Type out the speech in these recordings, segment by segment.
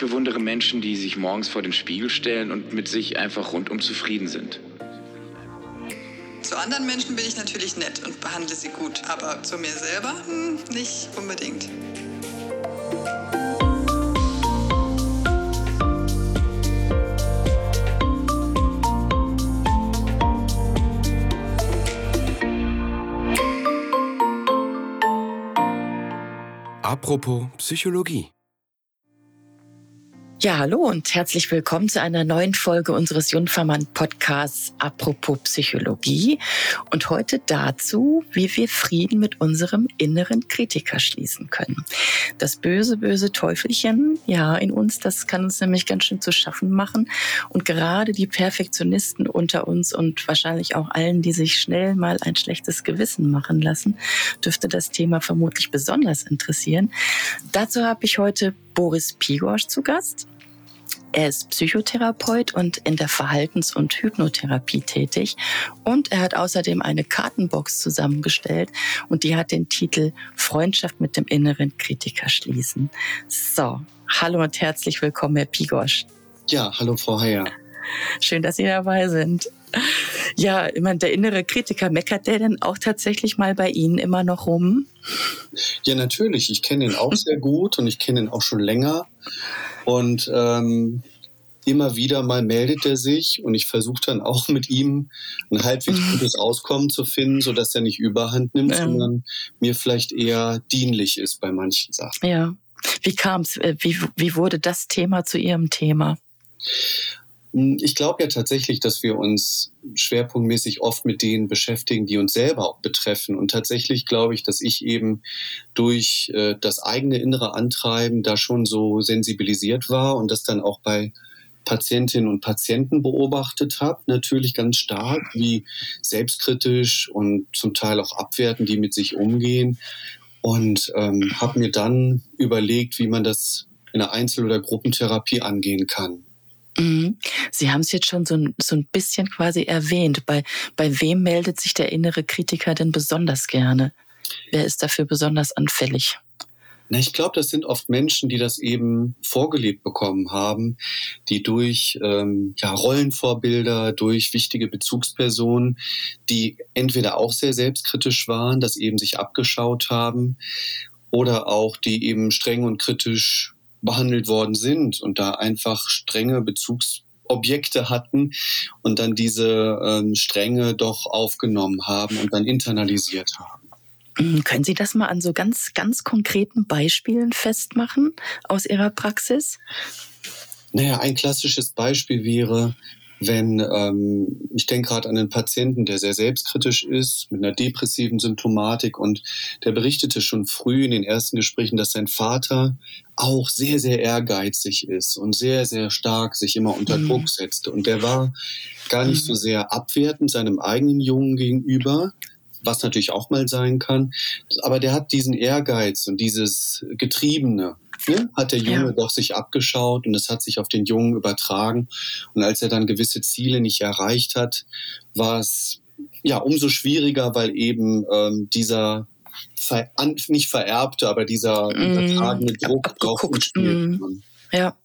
bewundere Menschen, die sich morgens vor den Spiegel stellen und mit sich einfach rundum zufrieden sind. Zu anderen Menschen bin ich natürlich nett und behandle sie gut, aber zu mir selber hm, nicht unbedingt. Apropos Psychologie. Ja, hallo und herzlich willkommen zu einer neuen Folge unseres Junfermann Podcasts Apropos Psychologie und heute dazu, wie wir Frieden mit unserem inneren Kritiker schließen können. Das böse, böse Teufelchen, ja, in uns, das kann uns nämlich ganz schön zu schaffen machen und gerade die Perfektionisten unter uns und wahrscheinlich auch allen, die sich schnell mal ein schlechtes Gewissen machen lassen, dürfte das Thema vermutlich besonders interessieren. Dazu habe ich heute Boris Pigosch zu Gast. Er ist Psychotherapeut und in der Verhaltens- und Hypnotherapie tätig. Und er hat außerdem eine Kartenbox zusammengestellt und die hat den Titel Freundschaft mit dem inneren Kritiker schließen. So, hallo und herzlich willkommen, Herr Pigosch. Ja, hallo, Frau Heyer. Schön, dass Sie dabei sind. Ja, ich meine, der innere Kritiker, meckert der denn auch tatsächlich mal bei Ihnen immer noch rum? Ja, natürlich. Ich kenne ihn auch sehr gut und ich kenne ihn auch schon länger. Und ähm, immer wieder mal meldet er sich und ich versuche dann auch mit ihm ein halbwegs mhm. gutes Auskommen zu finden, sodass er nicht überhand nimmt, ja. sondern mir vielleicht eher dienlich ist bei manchen Sachen. Ja. Wie kam es, äh, wie, wie wurde das Thema zu Ihrem Thema? Hm, ich glaube ja tatsächlich, dass wir uns schwerpunktmäßig oft mit denen beschäftigen, die uns selber auch betreffen. Und tatsächlich glaube ich, dass ich eben durch äh, das eigene innere Antreiben da schon so sensibilisiert war und das dann auch bei Patientinnen und Patienten beobachtet habe, natürlich ganz stark, wie selbstkritisch und zum Teil auch abwertend die mit sich umgehen. Und ähm, habe mir dann überlegt, wie man das in einer Einzel- oder Gruppentherapie angehen kann. Mhm. Sie haben es jetzt schon so ein, so ein bisschen quasi erwähnt. Bei, bei wem meldet sich der innere Kritiker denn besonders gerne? Wer ist dafür besonders anfällig? Na, ich glaube, das sind oft Menschen, die das eben vorgelebt bekommen haben, die durch ähm, ja, Rollenvorbilder, durch wichtige Bezugspersonen, die entweder auch sehr selbstkritisch waren, das eben sich abgeschaut haben, oder auch die eben streng und kritisch behandelt worden sind und da einfach strenge Bezugsobjekte hatten und dann diese ähm, Strenge doch aufgenommen haben und dann internalisiert haben. Mhm, können Sie das mal an so ganz, ganz konkreten Beispielen festmachen aus Ihrer Praxis? Naja, ein klassisches Beispiel wäre, wenn ähm, ich denke gerade an einen Patienten, der sehr selbstkritisch ist, mit einer depressiven Symptomatik und der berichtete schon früh in den ersten Gesprächen, dass sein Vater auch sehr, sehr ehrgeizig ist und sehr, sehr stark sich immer unter mhm. Druck setzte. Und der war gar nicht so mhm. sehr abwertend seinem eigenen Jungen gegenüber, was natürlich auch mal sein kann, aber der hat diesen Ehrgeiz und dieses Getriebene ne, hat der Junge ja. doch sich abgeschaut und es hat sich auf den Jungen übertragen. Und als er dann gewisse Ziele nicht erreicht hat, war es ja umso schwieriger, weil eben ähm, dieser ver nicht vererbte, aber dieser mm, übertragene Druck drauf gespielt mm, Ja.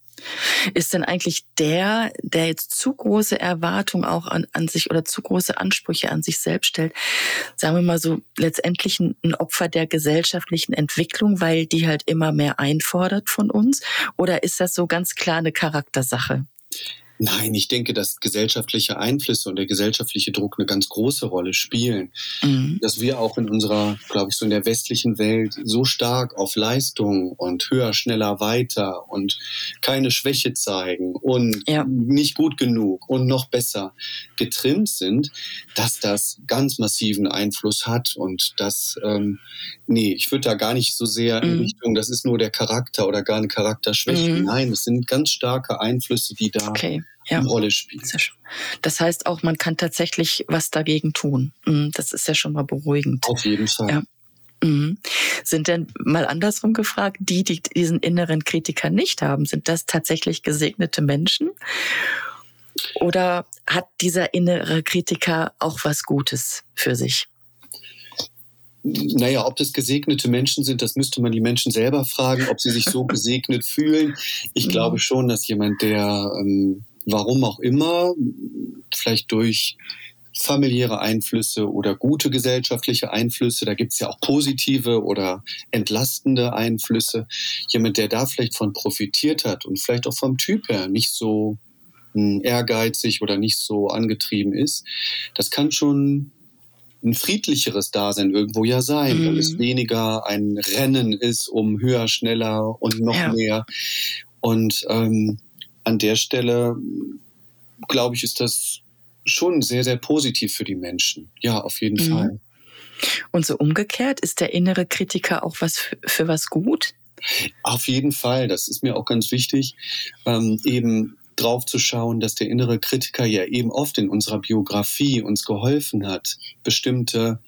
Ist denn eigentlich der, der jetzt zu große Erwartungen auch an, an sich oder zu große Ansprüche an sich selbst stellt, sagen wir mal so, letztendlich ein, ein Opfer der gesellschaftlichen Entwicklung, weil die halt immer mehr einfordert von uns? Oder ist das so ganz klar eine Charaktersache? Nein, ich denke, dass gesellschaftliche Einflüsse und der gesellschaftliche Druck eine ganz große Rolle spielen. Mhm. Dass wir auch in unserer, glaube ich, so in der westlichen Welt so stark auf Leistung und höher, schneller, weiter und keine Schwäche zeigen und ja. nicht gut genug und noch besser getrimmt sind, dass das ganz massiven Einfluss hat und das, ähm, nee, ich würde da gar nicht so sehr in mhm. Richtung, das ist nur der Charakter oder gar eine Charakterschwäche. Mhm. Nein, es sind ganz starke Einflüsse, die da okay ja. eine Rolle spielen. Das heißt auch, man kann tatsächlich was dagegen tun. Mhm, das ist ja schon mal beruhigend. Auf jeden Fall. Ja. Mhm. Sind denn mal andersrum gefragt, die, die diesen inneren Kritiker nicht haben, sind das tatsächlich gesegnete Menschen? Oder hat dieser innere Kritiker auch was Gutes für sich? naja, ob das gesegnete Menschen sind, das müsste man die Menschen selber fragen, ob sie sich so gesegnet fühlen. Ich mhm. glaube schon, dass jemand, der, ähm, warum auch immer, vielleicht durch familiäre Einflüsse oder gute gesellschaftliche Einflüsse, da gibt es ja auch positive oder entlastende Einflüsse, jemand, der da vielleicht von profitiert hat und vielleicht auch vom Typ her nicht so hm, ehrgeizig oder nicht so angetrieben ist, das kann schon ein friedlicheres Dasein irgendwo ja sein, mhm. weil es mhm. weniger ein Rennen ist um höher, schneller und noch ja. mehr. Und ähm, an der Stelle, glaube ich, ist das schon sehr, sehr positiv für die Menschen. Ja, auf jeden mhm. Fall. Und so umgekehrt, ist der innere Kritiker auch was für, für was gut? Auf jeden Fall, das ist mir auch ganz wichtig. Ähm, eben drauf zu schauen, dass der innere Kritiker ja eben oft in unserer Biografie uns geholfen hat, bestimmte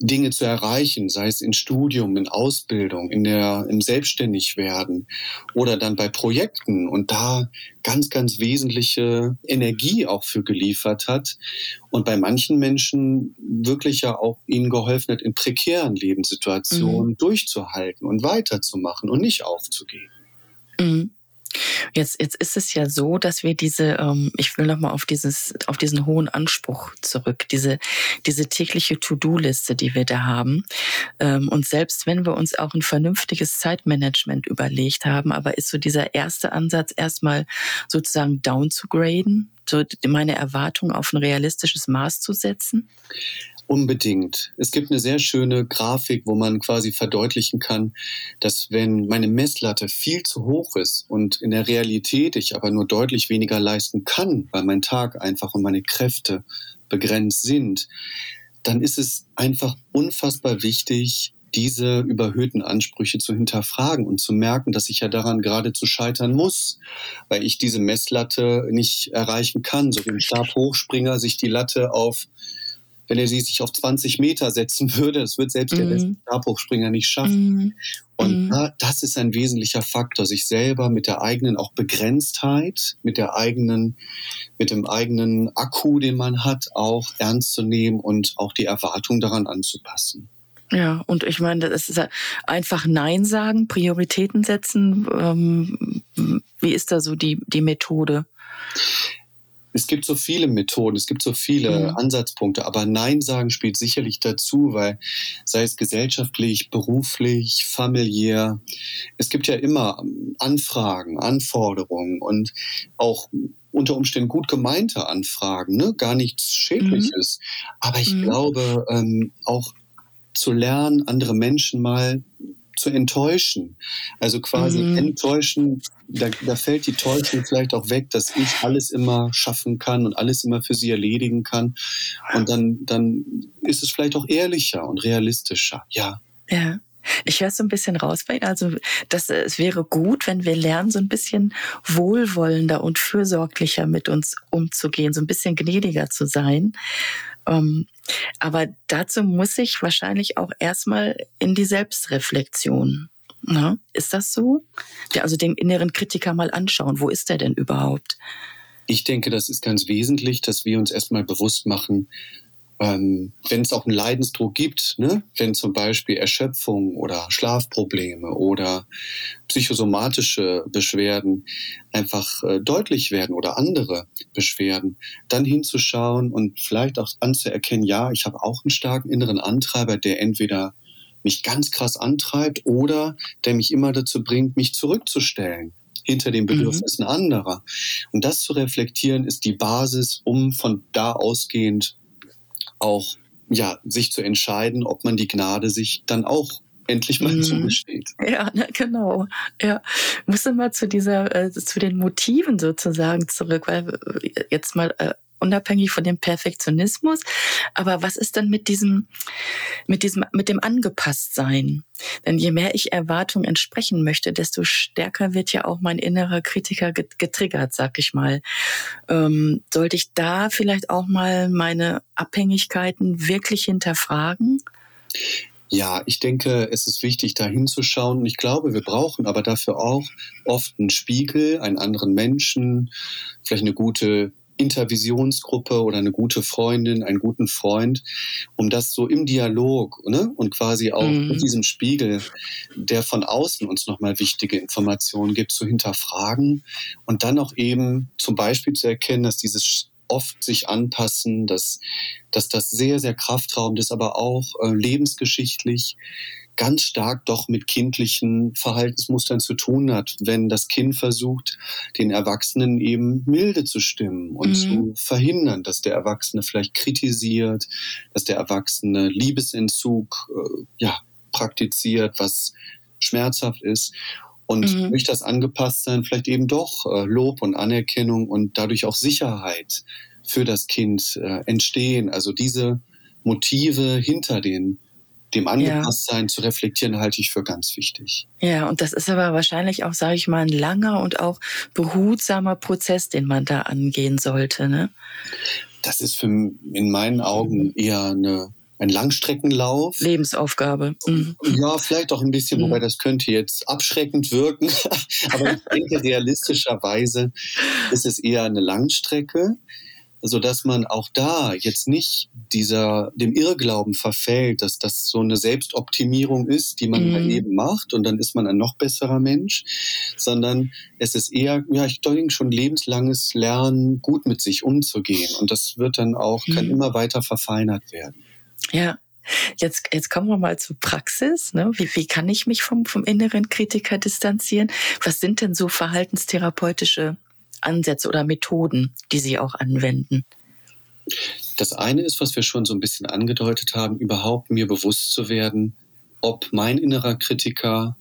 Dinge zu erreichen, sei es in Studium, in Ausbildung, in der, im Selbstständigwerden oder dann bei Projekten und da ganz, ganz wesentliche Energie auch für geliefert hat und bei manchen Menschen wirklich ja auch ihnen geholfen hat, in prekären Lebenssituationen mhm. durchzuhalten und weiterzumachen und nicht aufzugeben. Mhm. Jetzt, jetzt ist es ja so, dass wir diese, ähm, ich will nochmal auf dieses, auf diesen hohen Anspruch zurück, diese, diese tägliche To-Do-Liste, die wir da haben. Ähm, und selbst wenn wir uns auch ein vernünftiges Zeitmanagement überlegt haben, aber ist so dieser erste Ansatz erstmal sozusagen down zu graden, so meine Erwartung auf ein realistisches Maß zu setzen? Unbedingt. Es gibt eine sehr schöne Grafik, wo man quasi verdeutlichen kann, dass wenn meine Messlatte viel zu hoch ist und in der Realität ich aber nur deutlich weniger leisten kann, weil mein Tag einfach und meine Kräfte begrenzt sind, dann ist es einfach unfassbar wichtig, diese überhöhten Ansprüche zu hinterfragen und zu merken, dass ich ja daran geradezu scheitern muss, weil ich diese Messlatte nicht erreichen kann. So wie ein Stabhochspringer sich die Latte auf wenn er sie sich auf 20 Meter setzen würde. Das wird selbst mhm. der beste Stabhochspringer nicht schaffen. Mhm. Und mhm. da, das ist ein wesentlicher Faktor, sich selber mit der eigenen auch Begrenztheit, mit der eigenen, mit dem eigenen Akku, den man hat, auch ernst zu nehmen und auch die Erwartung daran anzupassen. Ja, und ich meine, das ist einfach Nein sagen, Prioritäten setzen. Ähm, wie ist da so die, die Methode? Es gibt so viele Methoden, es gibt so viele mhm. Ansatzpunkte, aber Nein sagen spielt sicherlich dazu, weil sei es gesellschaftlich, beruflich, familiär, es gibt ja immer Anfragen, Anforderungen und auch unter Umständen gut gemeinte Anfragen, ne? gar nichts Schädliches. Mhm. Aber ich mhm. glaube, ähm, auch zu lernen, andere Menschen mal zu enttäuschen. Also quasi mhm. enttäuschen, da, da fällt die Täuschung vielleicht auch weg, dass ich alles immer schaffen kann und alles immer für sie erledigen kann. Und dann, dann ist es vielleicht auch ehrlicher und realistischer, ja. Ja. Ich höre so ein bisschen raus bei Ihnen. Also, das, es wäre gut, wenn wir lernen, so ein bisschen wohlwollender und fürsorglicher mit uns umzugehen, so ein bisschen gnädiger zu sein. Ähm, aber dazu muss ich wahrscheinlich auch erstmal in die Selbstreflexion. Ne? Ist das so? Also den inneren Kritiker mal anschauen. Wo ist der denn überhaupt? Ich denke, das ist ganz wesentlich, dass wir uns erstmal bewusst machen, ähm, wenn es auch einen Leidensdruck gibt, ne? wenn zum Beispiel Erschöpfung oder Schlafprobleme oder psychosomatische Beschwerden einfach äh, deutlich werden oder andere Beschwerden, dann hinzuschauen und vielleicht auch anzuerkennen, ja, ich habe auch einen starken inneren Antreiber, der entweder mich ganz krass antreibt oder der mich immer dazu bringt, mich zurückzustellen hinter den. Bedürfnissen mhm. anderer. Und das zu reflektieren ist die Basis, um von da ausgehend auch ja, sich zu entscheiden, ob man die Gnade sich dann auch endlich mal mhm. zugesteht. Ja, na, genau. Ja, musste mal zu dieser, äh, zu den Motiven sozusagen zurück, weil äh, jetzt mal äh, unabhängig von dem Perfektionismus. Aber was ist denn mit diesem, mit diesem, mit dem Angepasstsein? Denn je mehr ich Erwartungen entsprechen möchte, desto stärker wird ja auch mein innerer Kritiker getriggert, sag ich mal. Ähm, sollte ich da vielleicht auch mal meine Abhängigkeiten wirklich hinterfragen? Ja, ich denke, es ist wichtig, da hinzuschauen. Ich glaube, wir brauchen aber dafür auch oft einen Spiegel, einen anderen Menschen, vielleicht eine gute Intervisionsgruppe oder eine gute Freundin, einen guten Freund, um das so im Dialog ne? und quasi auch mhm. mit diesem Spiegel, der von außen uns nochmal wichtige Informationen gibt, zu hinterfragen und dann auch eben zum Beispiel zu erkennen, dass dieses oft sich anpassen, dass, dass das sehr, sehr kraftraubend ist, aber auch äh, lebensgeschichtlich ganz stark doch mit kindlichen Verhaltensmustern zu tun hat, wenn das Kind versucht, den Erwachsenen eben milde zu stimmen und mhm. zu verhindern, dass der Erwachsene vielleicht kritisiert, dass der Erwachsene Liebesentzug äh, ja, praktiziert, was schmerzhaft ist. Und mhm. durch das Angepasstsein vielleicht eben doch äh, Lob und Anerkennung und dadurch auch Sicherheit für das Kind äh, entstehen. Also diese Motive hinter den dem Angepasstsein ja. zu reflektieren, halte ich für ganz wichtig. Ja, und das ist aber wahrscheinlich auch, sage ich mal, ein langer und auch behutsamer Prozess, den man da angehen sollte. Ne? Das ist für, in meinen Augen eher eine ein Langstreckenlauf. Lebensaufgabe. Mhm. Ja, vielleicht auch ein bisschen, mhm. wobei das könnte jetzt abschreckend wirken. Aber ich denke, realistischerweise ist es eher eine Langstrecke so dass man auch da jetzt nicht dieser dem Irrglauben verfällt, dass das so eine Selbstoptimierung ist, die man mhm. eben macht und dann ist man ein noch besserer Mensch, sondern es ist eher, ja, ich denke schon lebenslanges Lernen, gut mit sich umzugehen und das wird dann auch mhm. kann immer weiter verfeinert werden. Ja, Jetzt, jetzt kommen wir mal zur Praxis. Ne? Wie, wie kann ich mich vom, vom inneren Kritiker distanzieren? Was sind denn so verhaltenstherapeutische Ansätze oder Methoden, die Sie auch anwenden? Das eine ist, was wir schon so ein bisschen angedeutet haben, überhaupt mir bewusst zu werden, ob mein innerer Kritiker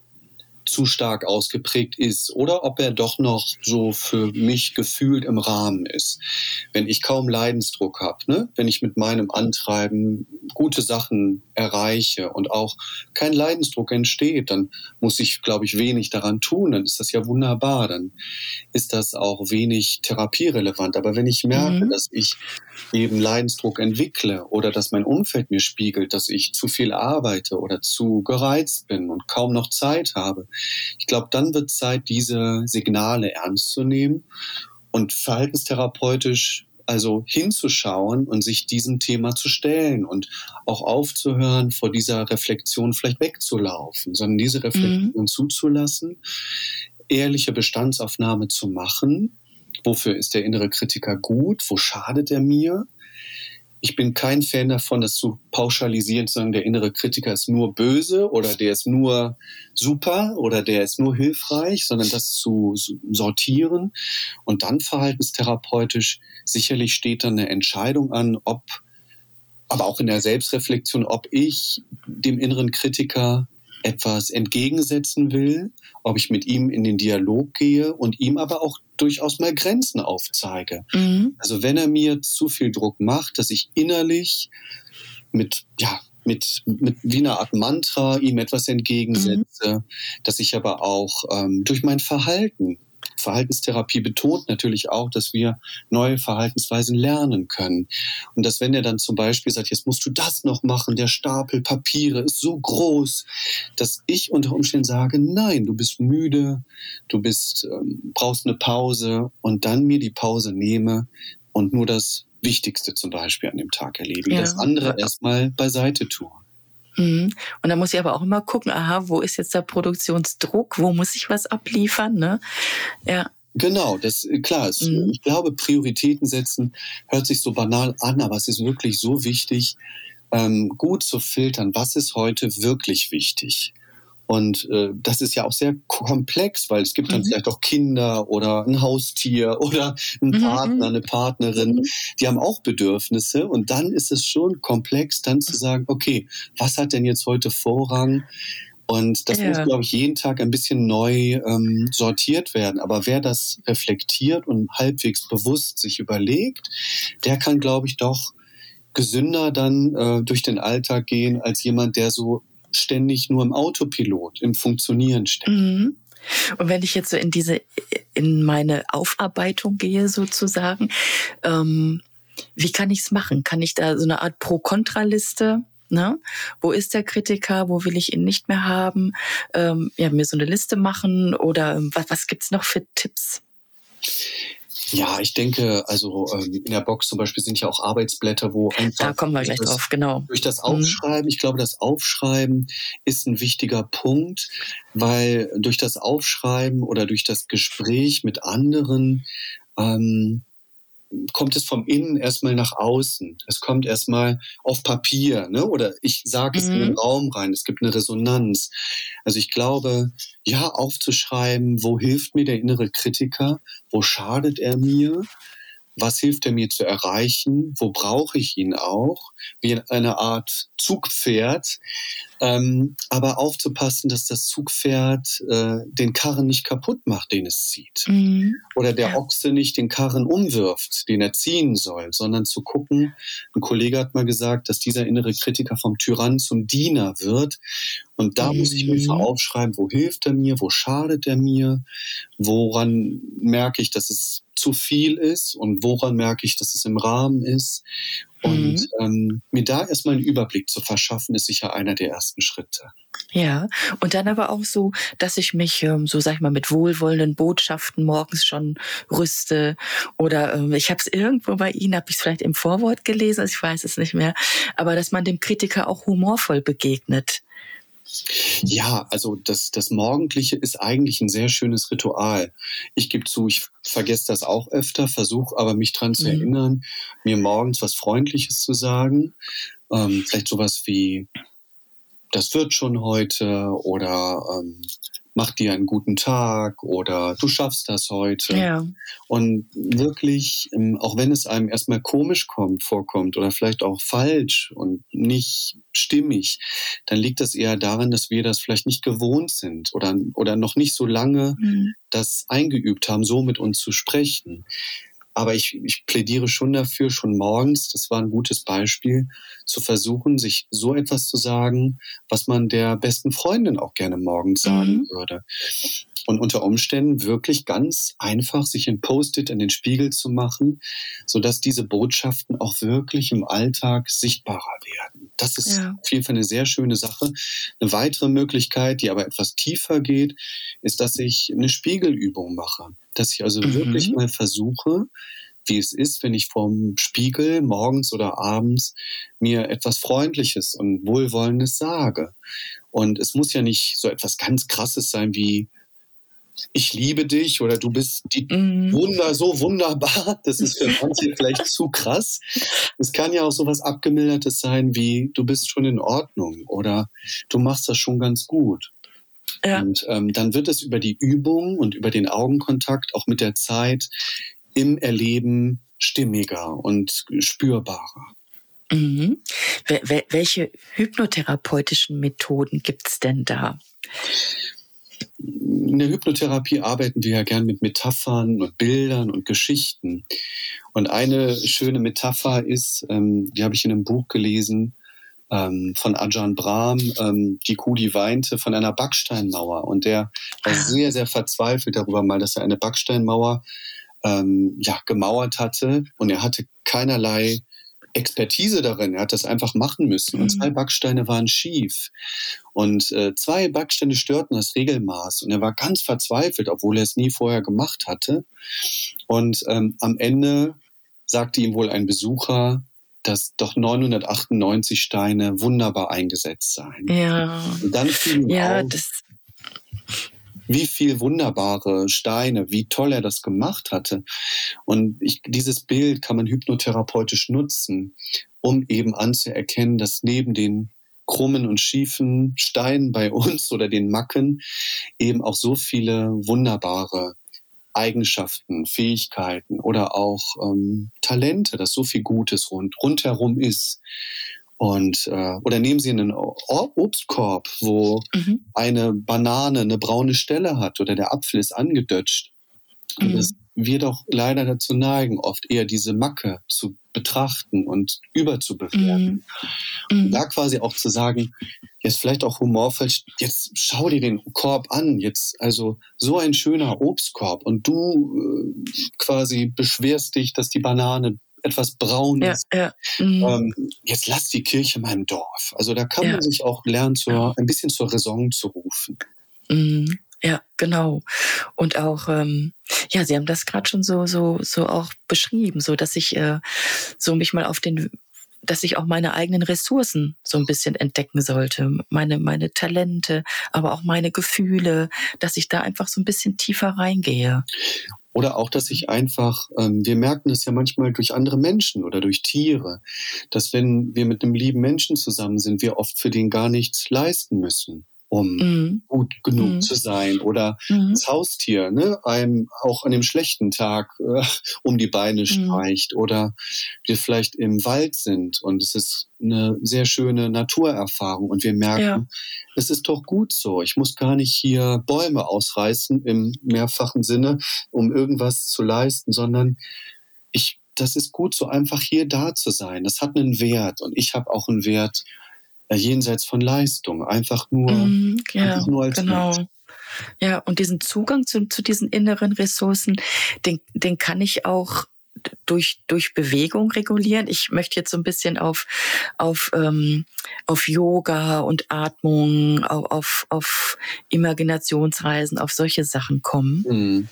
zu stark ausgeprägt ist oder ob er doch noch so für mich gefühlt im Rahmen ist. Wenn ich kaum Leidensdruck habe, ne? wenn ich mit meinem Antreiben gute Sachen erreiche und auch kein Leidensdruck entsteht, dann muss ich, glaube ich, wenig daran tun. Dann ist das ja wunderbar. Dann ist das auch wenig therapierelevant. Aber wenn ich merke, mhm. dass ich eben Leidensdruck entwickle oder dass mein Umfeld mir spiegelt, dass ich zu viel arbeite oder zu gereizt bin und kaum noch Zeit habe, ich glaube, dann wird Zeit, diese Signale ernst zu nehmen und verhaltenstherapeutisch also hinzuschauen und sich diesem Thema zu stellen und auch aufzuhören, vor dieser Reflexion vielleicht wegzulaufen, sondern diese Reflexion mhm. zuzulassen, ehrliche Bestandsaufnahme zu machen. Wofür ist der innere Kritiker gut? Wo schadet er mir? Ich bin kein Fan davon, das zu pauschalisieren, zu sagen, der innere Kritiker ist nur böse oder der ist nur super oder der ist nur hilfreich, sondern das zu sortieren. Und dann verhaltenstherapeutisch sicherlich steht dann eine Entscheidung an, ob, aber auch in der Selbstreflexion, ob ich dem inneren Kritiker etwas entgegensetzen will, ob ich mit ihm in den Dialog gehe und ihm aber auch durchaus mal Grenzen aufzeige. Mhm. Also wenn er mir zu viel Druck macht, dass ich innerlich mit, ja, mit, mit wie einer Art Mantra ihm etwas entgegensetze, mhm. dass ich aber auch ähm, durch mein Verhalten Verhaltenstherapie betont natürlich auch, dass wir neue Verhaltensweisen lernen können. Und dass wenn er dann zum Beispiel sagt, jetzt musst du das noch machen, der Stapel Papiere ist so groß, dass ich unter Umständen sage, nein, du bist müde, du bist, ähm, brauchst eine Pause und dann mir die Pause nehme und nur das Wichtigste zum Beispiel an dem Tag erledigen. Ja. Das andere erstmal beiseite tue. Mhm. Und da muss ich aber auch immer gucken, aha, wo ist jetzt der Produktionsdruck, wo muss ich was abliefern, ne? Ja. Genau, das klar ist. Mhm. Ich glaube, Prioritäten setzen hört sich so banal an, aber es ist wirklich so wichtig, ähm, gut zu filtern, was ist heute wirklich wichtig. Und äh, das ist ja auch sehr komplex, weil es gibt dann mhm. vielleicht auch Kinder oder ein Haustier oder einen mhm. Partner, mhm. eine Partnerin, mhm. die haben auch Bedürfnisse. Und dann ist es schon komplex, dann zu sagen, okay, was hat denn jetzt heute Vorrang? Und das ja. muss, glaube ich, jeden Tag ein bisschen neu ähm, sortiert werden. Aber wer das reflektiert und halbwegs bewusst sich überlegt, der kann, glaube ich, doch gesünder dann äh, durch den Alltag gehen als jemand, der so ständig nur im Autopilot, im Funktionieren steckt. Mhm. Und wenn ich jetzt so in diese, in meine Aufarbeitung gehe sozusagen, ähm, wie kann ich es machen? Kann ich da so eine Art Pro-Kontra-Liste Ne? Wo ist der Kritiker? Wo will ich ihn nicht mehr haben? Ähm, ja, mir so eine Liste machen oder was, was gibt's noch für Tipps? Ja, ich denke, also ähm, in der Box zum Beispiel sind ja auch Arbeitsblätter, wo einfach. Da kommen wir gleich das, drauf, genau. Durch das mhm. Aufschreiben, mhm. ich glaube, das Aufschreiben ist ein wichtiger Punkt, weil durch das Aufschreiben oder durch das Gespräch mit anderen ähm, kommt es vom Innen erstmal nach außen. Es kommt erstmal auf Papier, ne? Oder ich sage es mhm. in den mhm. Raum rein. Es gibt eine Resonanz. Also ich glaube, ja, aufzuschreiben, wo hilft mir der innere Kritiker? Wo schadet er mir? Was hilft er mir zu erreichen, wo brauche ich ihn auch, wie eine Art Zugpferd, ähm, aber aufzupassen, dass das Zugpferd äh, den Karren nicht kaputt macht, den es zieht. Mhm. Oder der. Ochse nicht den Karren umwirft, den er ziehen soll, sondern zu gucken, ein Kollege hat mal gesagt, dass dieser innere Kritiker vom Tyrann zum Diener wird. Und da mhm. muss ich mir mhm. aufschreiben, wo hilft er mir, wo schadet er mir, woran merke ich, dass es zu viel ist und woran merke ich, dass es im Rahmen ist. Und mhm. ähm, mir da erstmal einen Überblick zu verschaffen, ist sicher einer der ersten Schritte. Ja, und dann aber auch so, dass ich mich, ähm, so sag ich mal, mit wohlwollenden Botschaften morgens schon rüste. Oder ähm, ich habe es irgendwo bei Ihnen, habe ich es vielleicht im Vorwort gelesen, also ich weiß es nicht mehr, aber dass man dem Kritiker auch humorvoll begegnet. Ja, also das, das Morgendliche ist eigentlich ein sehr schönes Ritual. Ich gebe zu, ich vergesse das auch öfter, versuche aber mich dran zu mhm. erinnern, mir morgens was Freundliches zu sagen. Ähm, vielleicht sowas wie, das wird schon heute oder ähm, mach dir einen guten Tag oder du schaffst das heute. Ja. Und wirklich, ähm, auch wenn es einem erstmal komisch kommt, vorkommt oder vielleicht auch falsch und nicht stimmig, dann liegt das eher daran, dass wir das vielleicht nicht gewohnt sind oder, oder noch nicht so lange mhm. das eingeübt haben, so mit uns zu sprechen. Aber ich, ich plädiere schon dafür, schon morgens, das war ein gutes Beispiel, zu versuchen, sich so etwas zu sagen, was man der besten Freundin auch gerne morgens sagen mhm. würde. Und unter Umständen wirklich ganz einfach sich ein Post-it in den Spiegel zu machen, sodass diese Botschaften auch wirklich im Alltag sichtbarer werden. Das ist ja. auf jeden Fall eine sehr schöne Sache. Eine weitere Möglichkeit, die aber etwas tiefer geht, ist, dass ich eine Spiegelübung mache dass ich also mhm. wirklich mal versuche, wie es ist, wenn ich vorm Spiegel morgens oder abends mir etwas Freundliches und Wohlwollendes sage. Und es muss ja nicht so etwas ganz Krasses sein wie ich liebe dich oder du bist die mhm. Wunder so wunderbar. Das ist für manche vielleicht zu krass. Es kann ja auch so was abgemildertes sein wie du bist schon in Ordnung oder du machst das schon ganz gut. Ja. Und ähm, dann wird es über die Übung und über den Augenkontakt auch mit der Zeit im Erleben stimmiger und spürbarer. Mhm. Welche hypnotherapeutischen Methoden gibt es denn da? In der Hypnotherapie arbeiten wir ja gern mit Metaphern und Bildern und Geschichten. Und eine schöne Metapher ist, ähm, die habe ich in einem Buch gelesen, ähm, von Ajahn Brahm, ähm, die Kuh, die weinte, von einer Backsteinmauer. Und der war ah. sehr, sehr verzweifelt darüber mal, dass er eine Backsteinmauer ähm, ja, gemauert hatte und er hatte keinerlei Expertise darin. Er hat das einfach machen müssen. Und zwei mhm. Backsteine waren schief. Und äh, zwei Backsteine störten das Regelmaß. Und er war ganz verzweifelt, obwohl er es nie vorher gemacht hatte. Und ähm, am Ende sagte ihm wohl ein Besucher, dass doch 998 Steine wunderbar eingesetzt seien. Ja. Und dann fiel ihm ja, auf, wie viel wunderbare Steine, wie toll er das gemacht hatte. Und ich, dieses Bild kann man hypnotherapeutisch nutzen, um eben anzuerkennen, dass neben den krummen und schiefen Steinen bei uns oder den Macken eben auch so viele wunderbare Eigenschaften, Fähigkeiten oder auch ähm, Talente, dass so viel Gutes rund, rundherum ist. Und äh, oder nehmen Sie einen Obstkorb, wo mhm. eine Banane eine braune Stelle hat oder der Apfel ist angedutscht. Mhm. Das wir doch leider dazu neigen, oft eher diese Macke zu betrachten und überzubewerten. Mhm. Und da quasi auch zu sagen, jetzt vielleicht auch humorvoll, jetzt schau dir den Korb an, jetzt also so ein schöner Obstkorb und du äh, quasi beschwerst dich, dass die Banane etwas braun ist. Ja, ja. Mhm. Ähm, jetzt lass die Kirche in meinem Dorf. Also da kann ja. man sich auch lernen, zur, ein bisschen zur Raison zu rufen. Mhm. ja, genau. Und auch, ähm, ja, Sie haben das gerade schon so, so, so auch beschrieben, so dass ich äh, so mich mal auf den dass ich auch meine eigenen Ressourcen so ein bisschen entdecken sollte, meine, meine Talente, aber auch meine Gefühle, dass ich da einfach so ein bisschen tiefer reingehe. Oder auch, dass ich einfach, ähm, wir merken das ja manchmal durch andere Menschen oder durch Tiere, dass wenn wir mit einem lieben Menschen zusammen sind, wir oft für den gar nichts leisten müssen um mhm. gut genug mhm. zu sein. Oder mhm. das Haustier, ne, einem auch an dem schlechten Tag äh, um die Beine mhm. streicht. Oder wir vielleicht im Wald sind und es ist eine sehr schöne Naturerfahrung und wir merken, ja. es ist doch gut so. Ich muss gar nicht hier Bäume ausreißen im mehrfachen Sinne, um irgendwas zu leisten, sondern ich, das ist gut so einfach hier da zu sein. Das hat einen Wert und ich habe auch einen Wert äh, jenseits von Leistung, einfach nur, mm, ja, einfach nur als genau. Mensch. Ja, und diesen Zugang zu, zu diesen inneren Ressourcen, den, den kann ich auch durch, durch Bewegung regulieren. Ich möchte jetzt so ein bisschen auf, auf, ähm, auf Yoga und Atmung, auf, auf, auf Imaginationsreisen, auf solche Sachen kommen. Mhm.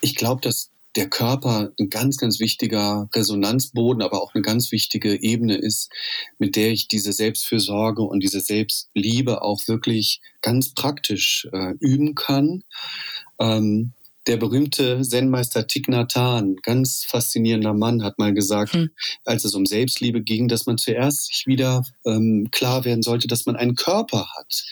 Ich glaube, dass der Körper ein ganz, ganz wichtiger Resonanzboden, aber auch eine ganz wichtige Ebene ist, mit der ich diese Selbstfürsorge und diese Selbstliebe auch wirklich ganz praktisch äh, üben kann. Ähm, der berühmte Zen-Meister Thich Nhat Hanh, ganz faszinierender Mann, hat mal gesagt, hm. als es um Selbstliebe ging, dass man zuerst sich wieder ähm, klar werden sollte, dass man einen Körper hat.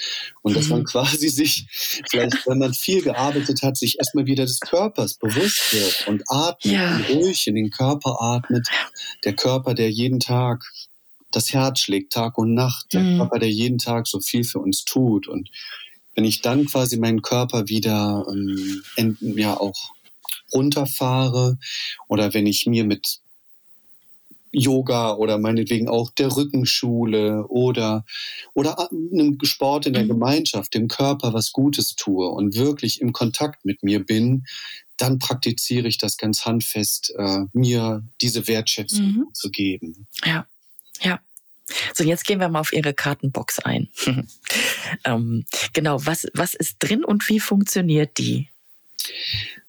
Und dass man mhm. quasi sich, vielleicht wenn man viel gearbeitet hat, sich erstmal wieder des Körpers bewusst wird und atmet ja. und ruhig in den Körper atmet. Der Körper, der jeden Tag das Herz schlägt, Tag und Nacht. Der mhm. Körper, der jeden Tag so viel für uns tut. Und wenn ich dann quasi meinen Körper wieder ähm, ja auch runterfahre oder wenn ich mir mit Yoga oder meinetwegen auch der Rückenschule oder, oder einem Sport in der mhm. Gemeinschaft, dem Körper was Gutes tue und wirklich im Kontakt mit mir bin, dann praktiziere ich das ganz handfest, äh, mir diese Wertschätzung mhm. zu geben. Ja, ja. So, jetzt gehen wir mal auf Ihre Kartenbox ein. ähm, genau, was, was ist drin und wie funktioniert die?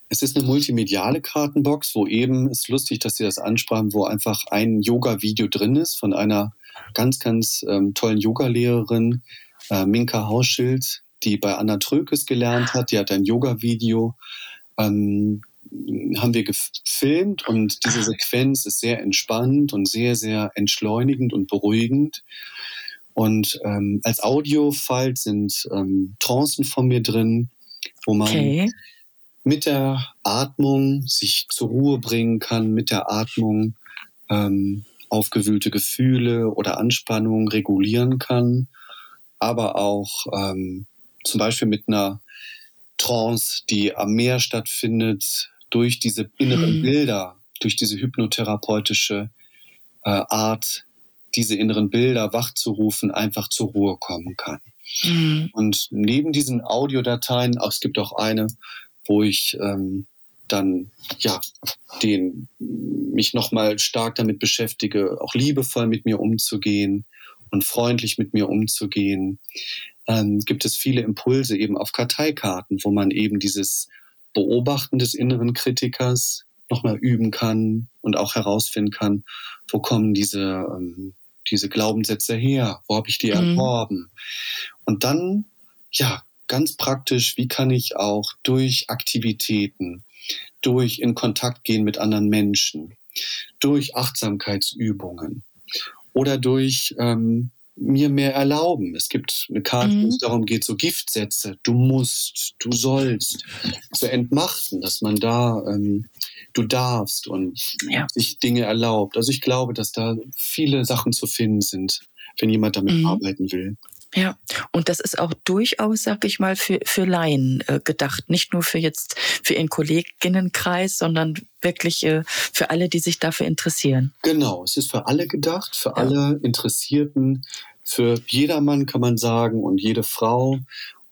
Es ist eine multimediale Kartenbox, wo eben, ist lustig, dass Sie das ansprachen, wo einfach ein Yoga-Video drin ist von einer ganz, ganz ähm, tollen Yogalehrerin, äh, Minka Hauschild, die bei Anna Trökes gelernt hat. Die hat ein Yoga-Video ähm, haben wir gefilmt und diese Sequenz ist sehr entspannt und sehr, sehr entschleunigend und beruhigend. Und ähm, als Audiofile sind ähm, Trancen von mir drin, wo man okay. mit der Atmung sich zur Ruhe bringen kann, mit der Atmung ähm, aufgewühlte Gefühle oder Anspannung regulieren kann, aber auch ähm, zum Beispiel mit einer Trance, die am Meer stattfindet, durch diese inneren mhm. Bilder, durch diese hypnotherapeutische äh, Art, diese inneren Bilder wachzurufen, einfach zur Ruhe kommen kann. Mhm. Und neben diesen Audiodateien, auch, es gibt auch eine, wo ich ähm, dann ja den mich nochmal stark damit beschäftige, auch liebevoll mit mir umzugehen und freundlich mit mir umzugehen. Ähm, gibt es viele Impulse eben auf Karteikarten, wo man eben dieses Beobachten des inneren Kritikers nochmal üben kann und auch herausfinden kann, wo kommen diese, ähm, diese Glaubenssätze her, wo habe ich die mhm. erworben. Und dann, ja, ganz praktisch, wie kann ich auch durch Aktivitäten, durch in Kontakt gehen mit anderen Menschen, durch Achtsamkeitsübungen oder durch ähm, mir mehr erlauben. Es gibt eine Karte, mhm. wo es darum geht, so Giftsätze, du musst, du sollst, zu entmachten, dass man da, ähm, du darfst und ja. sich Dinge erlaubt. Also ich glaube, dass da viele Sachen zu finden sind, wenn jemand damit mhm. arbeiten will. Ja, und das ist auch durchaus, sag ich mal, für, für Laien äh, gedacht. Nicht nur für jetzt, für ihren Kolleginnenkreis, sondern wirklich äh, für alle, die sich dafür interessieren. Genau, es ist für alle gedacht, für ja. alle Interessierten, für jedermann kann man sagen und jede Frau.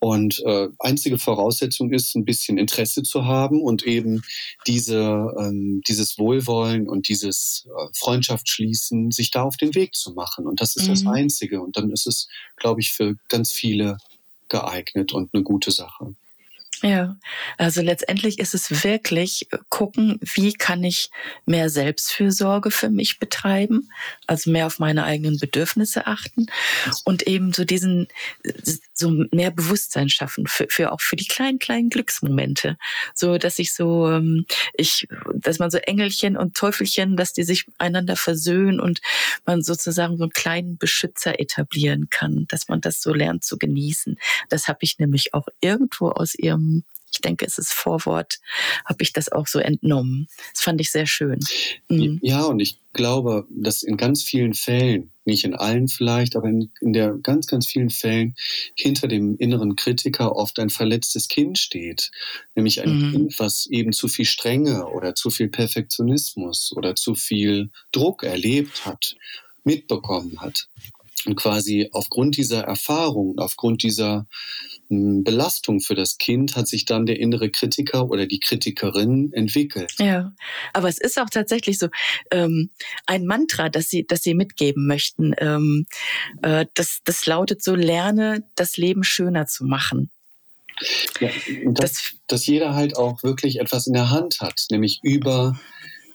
Und äh, einzige Voraussetzung ist, ein bisschen Interesse zu haben und eben diese, ähm, dieses Wohlwollen und dieses äh, Freundschaft schließen, sich da auf den Weg zu machen. Und das ist mhm. das Einzige. Und dann ist es, glaube ich, für ganz viele geeignet und eine gute Sache. Ja, also letztendlich ist es wirklich gucken, wie kann ich mehr Selbstfürsorge für mich betreiben, also mehr auf meine eigenen Bedürfnisse achten und eben so diesen, so mehr Bewusstsein schaffen für, für auch für die kleinen, kleinen Glücksmomente. So, dass ich so, ähm, ich, dass man so Engelchen und Teufelchen, dass die sich einander versöhnen und man sozusagen so einen kleinen Beschützer etablieren kann, dass man das so lernt zu genießen. Das habe ich nämlich auch irgendwo aus ihrem ich denke, es ist Vorwort, habe ich das auch so entnommen. Das fand ich sehr schön. Mhm. Ja, und ich glaube, dass in ganz vielen Fällen, nicht in allen vielleicht, aber in, in der ganz, ganz vielen Fällen hinter dem inneren Kritiker oft ein verletztes Kind steht. Nämlich ein mhm. Kind, was eben zu viel Strenge oder zu viel Perfektionismus oder zu viel Druck erlebt hat, mitbekommen hat. Und quasi aufgrund dieser Erfahrung, aufgrund dieser Belastung für das Kind hat sich dann der innere Kritiker oder die Kritikerin entwickelt. Ja, aber es ist auch tatsächlich so ähm, ein Mantra, das sie, das sie mitgeben möchten. Ähm, äh, das, das lautet so: Lerne, das Leben schöner zu machen. Ja, dass, das, dass jeder halt auch wirklich etwas in der Hand hat, nämlich über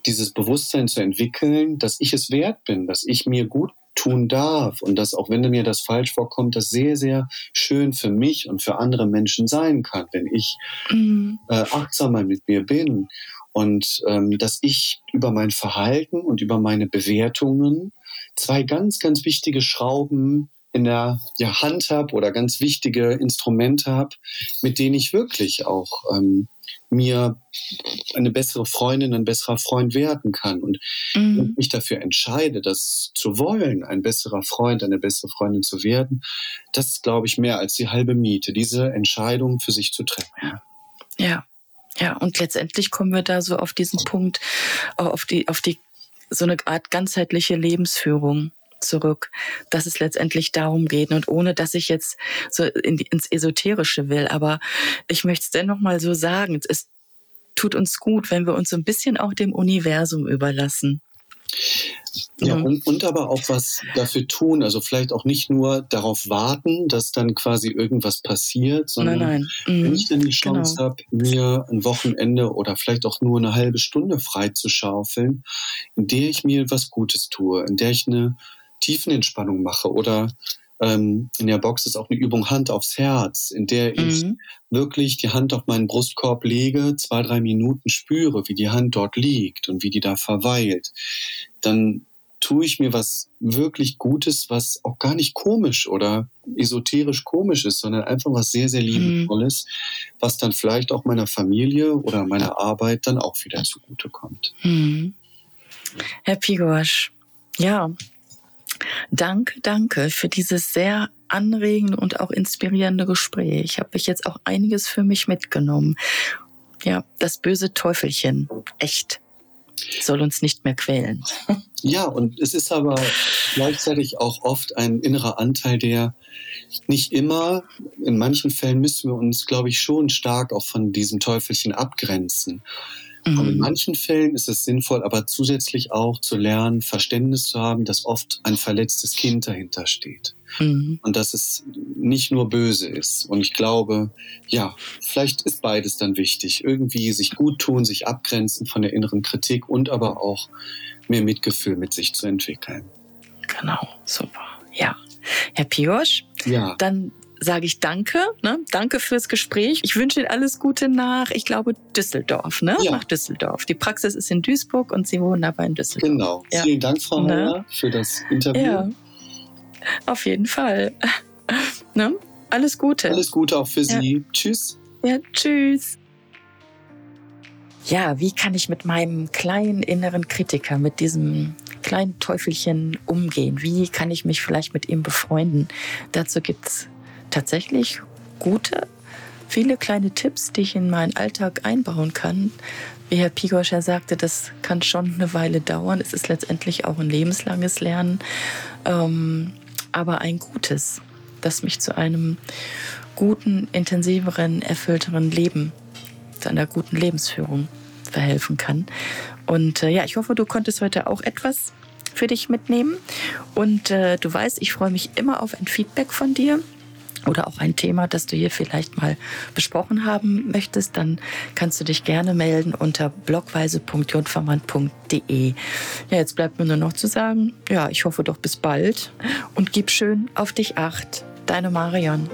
dieses Bewusstsein zu entwickeln, dass ich es wert bin, dass ich mir gut tun darf und dass auch wenn mir das falsch vorkommt, das sehr, sehr schön für mich und für andere Menschen sein kann, wenn ich mhm. äh, achtsamer mit mir bin und ähm, dass ich über mein Verhalten und über meine Bewertungen zwei ganz, ganz wichtige Schrauben in der ja, Hand habe oder ganz wichtige Instrumente habe, mit denen ich wirklich auch ähm, mir eine bessere Freundin, ein besserer Freund werden kann. Und mhm. mich dafür entscheide, das zu wollen, ein besserer Freund, eine bessere Freundin zu werden, das ist, glaube ich, mehr als die halbe Miete, diese Entscheidung für sich zu treffen. Ja. Ja, und letztendlich kommen wir da so auf diesen Punkt, auf die, auf die, so eine Art ganzheitliche Lebensführung zurück, dass es letztendlich darum geht und ohne, dass ich jetzt so in die, ins Esoterische will, aber ich möchte es dennoch mal so sagen, es tut uns gut, wenn wir uns so ein bisschen auch dem Universum überlassen. Ja, mhm. und, und aber auch was dafür tun. Also vielleicht auch nicht nur darauf warten, dass dann quasi irgendwas passiert, sondern nein, nein. Mhm. wenn ich dann die Chance genau. habe, mir ein Wochenende oder vielleicht auch nur eine halbe Stunde frei zu schaufeln, in der ich mir was Gutes tue, in der ich eine Tiefenentspannung mache oder ähm, in der Box ist auch eine Übung Hand aufs Herz, in der ich mhm. wirklich die Hand auf meinen Brustkorb lege, zwei, drei Minuten spüre, wie die Hand dort liegt und wie die da verweilt. Dann tue ich mir was wirklich Gutes, was auch gar nicht komisch oder esoterisch komisch ist, sondern einfach was sehr, sehr mhm. liebevolles, mhm. was dann vielleicht auch meiner Familie oder meiner Arbeit dann auch wieder zugutekommt. Mhm. Herr Pigosch, ja, Danke, danke für dieses sehr anregende und auch inspirierende Gespräch. Habe ich jetzt auch einiges für mich mitgenommen. Ja, das böse Teufelchen, echt, soll uns nicht mehr quälen. Ja, und es ist aber gleichzeitig auch oft ein innerer Anteil, der nicht immer, in manchen Fällen müssen wir uns, glaube ich, schon stark auch von diesem Teufelchen abgrenzen. Mhm. Und in manchen Fällen ist es sinnvoll, aber zusätzlich auch zu lernen, Verständnis zu haben, dass oft ein verletztes Kind dahinter steht. Mhm. Und dass es nicht nur böse ist. Und ich glaube, ja, vielleicht ist beides dann wichtig. Irgendwie sich gut tun, sich abgrenzen von der inneren Kritik und aber auch mehr Mitgefühl mit sich zu entwickeln. Genau, super. Ja. Herr Piosch, ja. dann sage ich danke. Ne? Danke fürs Gespräch. Ich wünsche Ihnen alles Gute nach, ich glaube, Düsseldorf, ne? Ja. Nach Düsseldorf. Die Praxis ist in Duisburg und Sie wohnen aber in Düsseldorf. Genau. Ja. Vielen Dank, Frau ne? Meier, für das Interview. Ja. Auf jeden Fall. ne? Alles Gute. Alles Gute auch für Sie. Tschüss. Ja, tschüss. Ja, wie kann ich mit meinem kleinen inneren Kritiker, mit diesem kleinen Teufelchen umgehen? Wie kann ich mich vielleicht mit ihm befreunden? Dazu gibt's tatsächlich gute, viele kleine Tipps, die ich in meinen Alltag einbauen kann. Wie Herr Pigosch ja sagte, das kann schon eine Weile dauern. Es ist letztendlich auch ein lebenslanges Lernen, ähm, aber ein gutes, das mich zu einem guten, intensiveren, erfüllteren Leben, zu einer guten Lebensführung verhelfen kann. Und äh, ja, ich hoffe, du konntest heute auch etwas für dich mitnehmen. Und äh, du weißt, ich freue mich immer auf ein Feedback von dir oder auch ein Thema, das du hier vielleicht mal besprochen haben möchtest, dann kannst du dich gerne melden unter blogweise.jvermann.de. Ja, jetzt bleibt mir nur noch zu sagen, ja, ich hoffe doch bis bald und gib schön auf dich acht. Deine Marion.